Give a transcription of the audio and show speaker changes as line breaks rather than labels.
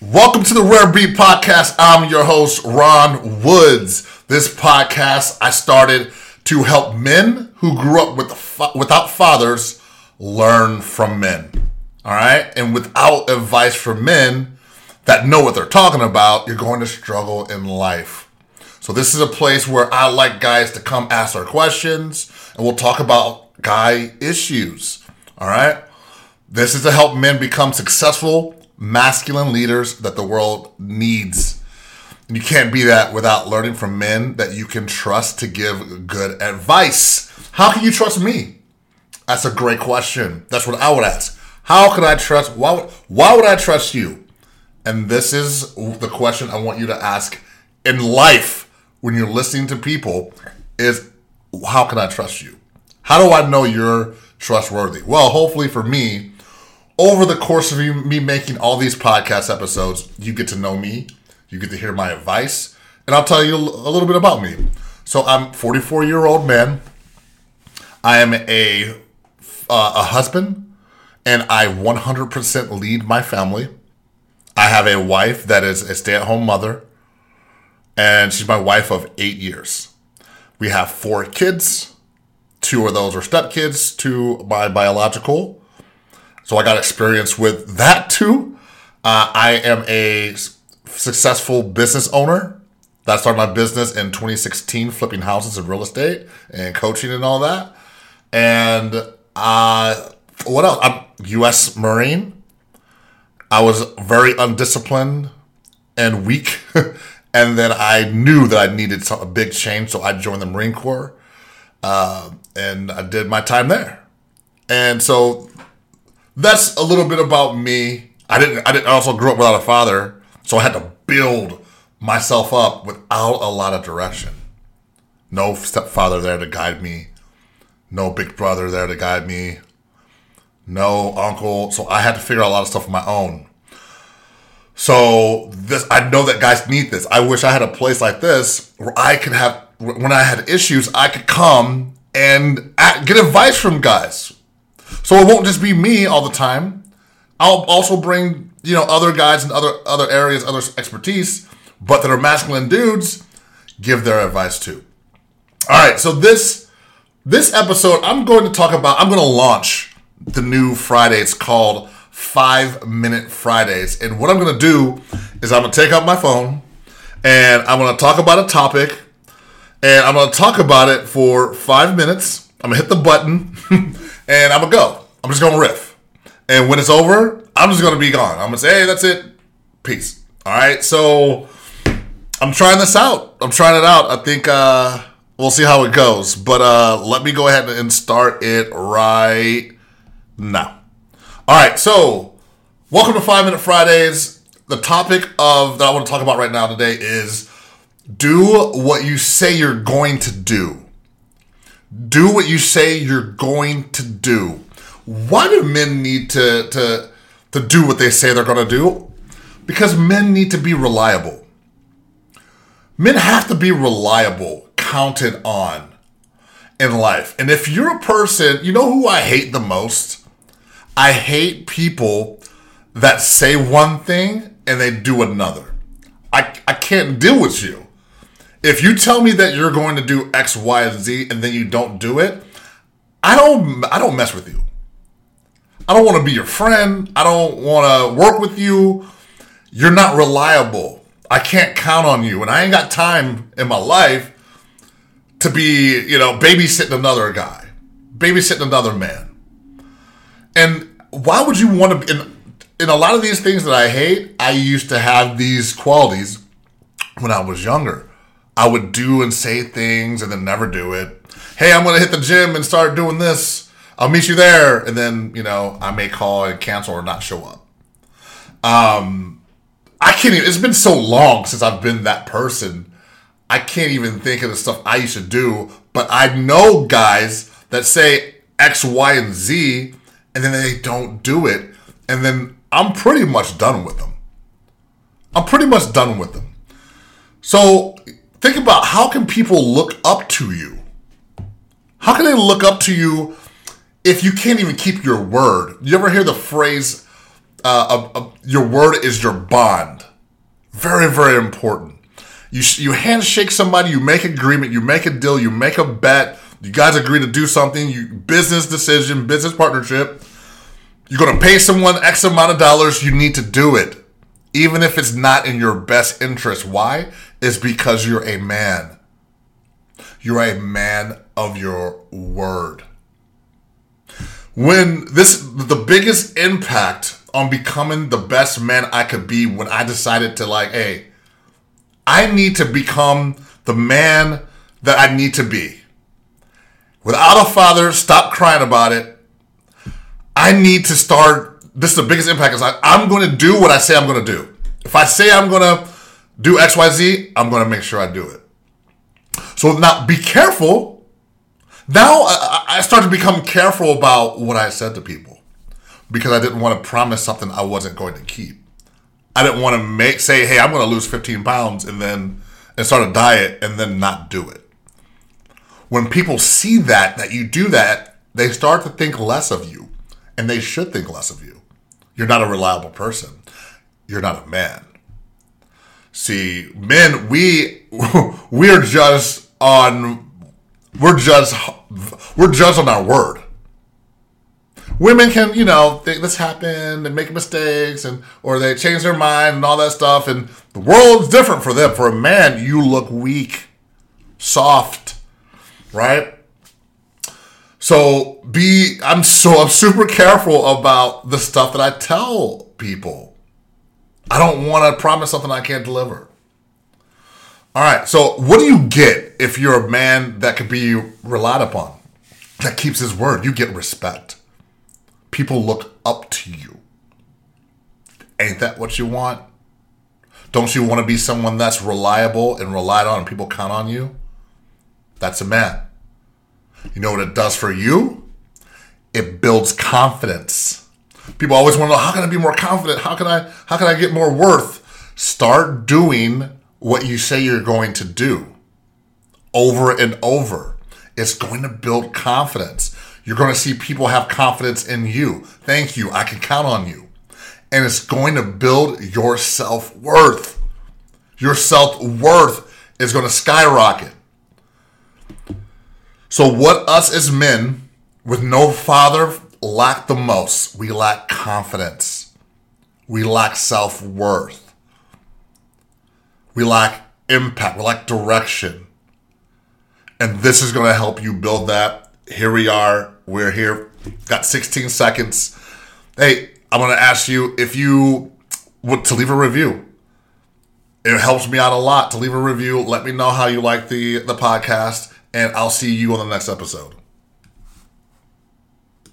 Welcome to the Rare Beat Podcast. I'm your host, Ron Woods. This podcast I started to help men who grew up with fa- without fathers learn from men. All right? And without advice from men that know what they're talking about, you're going to struggle in life. So, this is a place where I like guys to come ask their questions and we'll talk about guy issues. All right? This is to help men become successful masculine leaders that the world needs. You can't be that without learning from men that you can trust to give good advice. How can you trust me? That's a great question. That's what I would ask. How can I trust? Why would, why would I trust you? And this is the question I want you to ask in life when you're listening to people is how can I trust you? How do I know you're trustworthy? Well, hopefully for me, over the course of me making all these podcast episodes, you get to know me, you get to hear my advice, and I'll tell you a little bit about me. So I'm 44 year old man. I am a uh, a husband, and I 100% lead my family. I have a wife that is a stay at home mother, and she's my wife of eight years. We have four kids. Two of those are stepkids to my biological so I got experience with that too. Uh, I am a successful business owner. That started my business in 2016, flipping houses and real estate and coaching and all that. And uh, what else? I'm U.S. Marine. I was very undisciplined and weak, and then I knew that I needed some, a big change, so I joined the Marine Corps, uh, and I did my time there. And so that's a little bit about me. I didn't. I didn't I also grew up without a father, so I had to build myself up without a lot of direction. No stepfather there to guide me. No big brother there to guide me. No uncle. So I had to figure out a lot of stuff on my own. So this, I know that guys need this. I wish I had a place like this where I could have, when I had issues, I could come and get advice from guys so it won't just be me all the time. I'll also bring, you know, other guys in other other areas, other expertise, but that are masculine dudes, give their advice too. All right, so this this episode I'm going to talk about I'm going to launch the new Friday. It's called 5 Minute Fridays. And what I'm going to do is I'm going to take out my phone and I'm going to talk about a topic and I'm going to talk about it for 5 minutes. I'm going to hit the button and I'm gonna go. I'm just gonna riff. And when it's over, I'm just gonna be gone. I'm gonna say, hey, that's it. Peace. All right. So I'm trying this out. I'm trying it out. I think uh, we'll see how it goes. But uh, let me go ahead and start it right now. All right. So welcome to Five Minute Fridays. The topic of that I want to talk about right now today is do what you say you're going to do. Do what you say you're going to do. Why do men need to to to do what they say they're going to do? Because men need to be reliable. Men have to be reliable, counted on in life. And if you're a person, you know who I hate the most? I hate people that say one thing and they do another. I, I can't deal with you. If you tell me that you're going to do X, Y, and Z and then you don't do it, I don't I don't mess with you. I don't want to be your friend. I don't want to work with you. You're not reliable. I can't count on you. And I ain't got time in my life to be, you know, babysitting another guy, babysitting another man. And why would you want to in, in a lot of these things that I hate, I used to have these qualities when I was younger. I would do and say things and then never do it. Hey, I'm going to hit the gym and start doing this. I'll meet you there. And then, you know, I may call and cancel or not show up. Um, I can't even, it's been so long since I've been that person. I can't even think of the stuff I used to do. But I know guys that say X, Y, and Z, and then they don't do it. And then I'm pretty much done with them. I'm pretty much done with them. So think about how can people look up to you? How can they look up to you if you can't even keep your word? You ever hear the phrase, uh, uh, uh, your word is your bond. Very, very important. You, you handshake somebody, you make an agreement, you make a deal, you make a bet, you guys agree to do something, you business decision, business partnership. You're going to pay someone X amount of dollars, you need to do it. Even if it's not in your best interest. Why? Is because you're a man. You're a man of your word. When this, the biggest impact on becoming the best man I could be when I decided to, like, hey, I need to become the man that I need to be. Without a father, stop crying about it. I need to start. This is the biggest impact. Is like I'm going to do what I say I'm going to do. If I say I'm going to do X, Y, Z, I'm going to make sure I do it. So now, be careful. Now I, I start to become careful about what I said to people because I didn't want to promise something I wasn't going to keep. I didn't want to make say, "Hey, I'm going to lose 15 pounds," and then and start a diet and then not do it. When people see that that you do that, they start to think less of you, and they should think less of you. You're not a reliable person. You're not a man. See, men, we we're just on we're just we're judged on our word women can, you know, think this happened and make mistakes and or they change their mind and all that stuff. And the world's different for them. For a man, you look weak, soft, right? So be I'm so I'm super careful about the stuff that I tell people. I don't want to promise something I can't deliver. All right, so what do you get if you're a man that can be relied upon, that keeps his word? You get respect people look up to you. Ain't that what you want? Don't you want to be someone that's reliable and relied on and people count on you? That's a man. You know what it does for you? It builds confidence. People always want to know how can I be more confident? How can I how can I get more worth? Start doing what you say you're going to do over and over. It's going to build confidence. You're going to see people have confidence in you. Thank you. I can count on you. And it's going to build your self worth. Your self worth is going to skyrocket. So, what us as men with no father lack the most? We lack confidence. We lack self worth. We lack impact. We lack direction. And this is going to help you build that here we are. We're here. Got 16 seconds. Hey, I'm going to ask you if you would to leave a review. It helps me out a lot to leave a review. Let me know how you like the the podcast, and I'll see you on the next episode.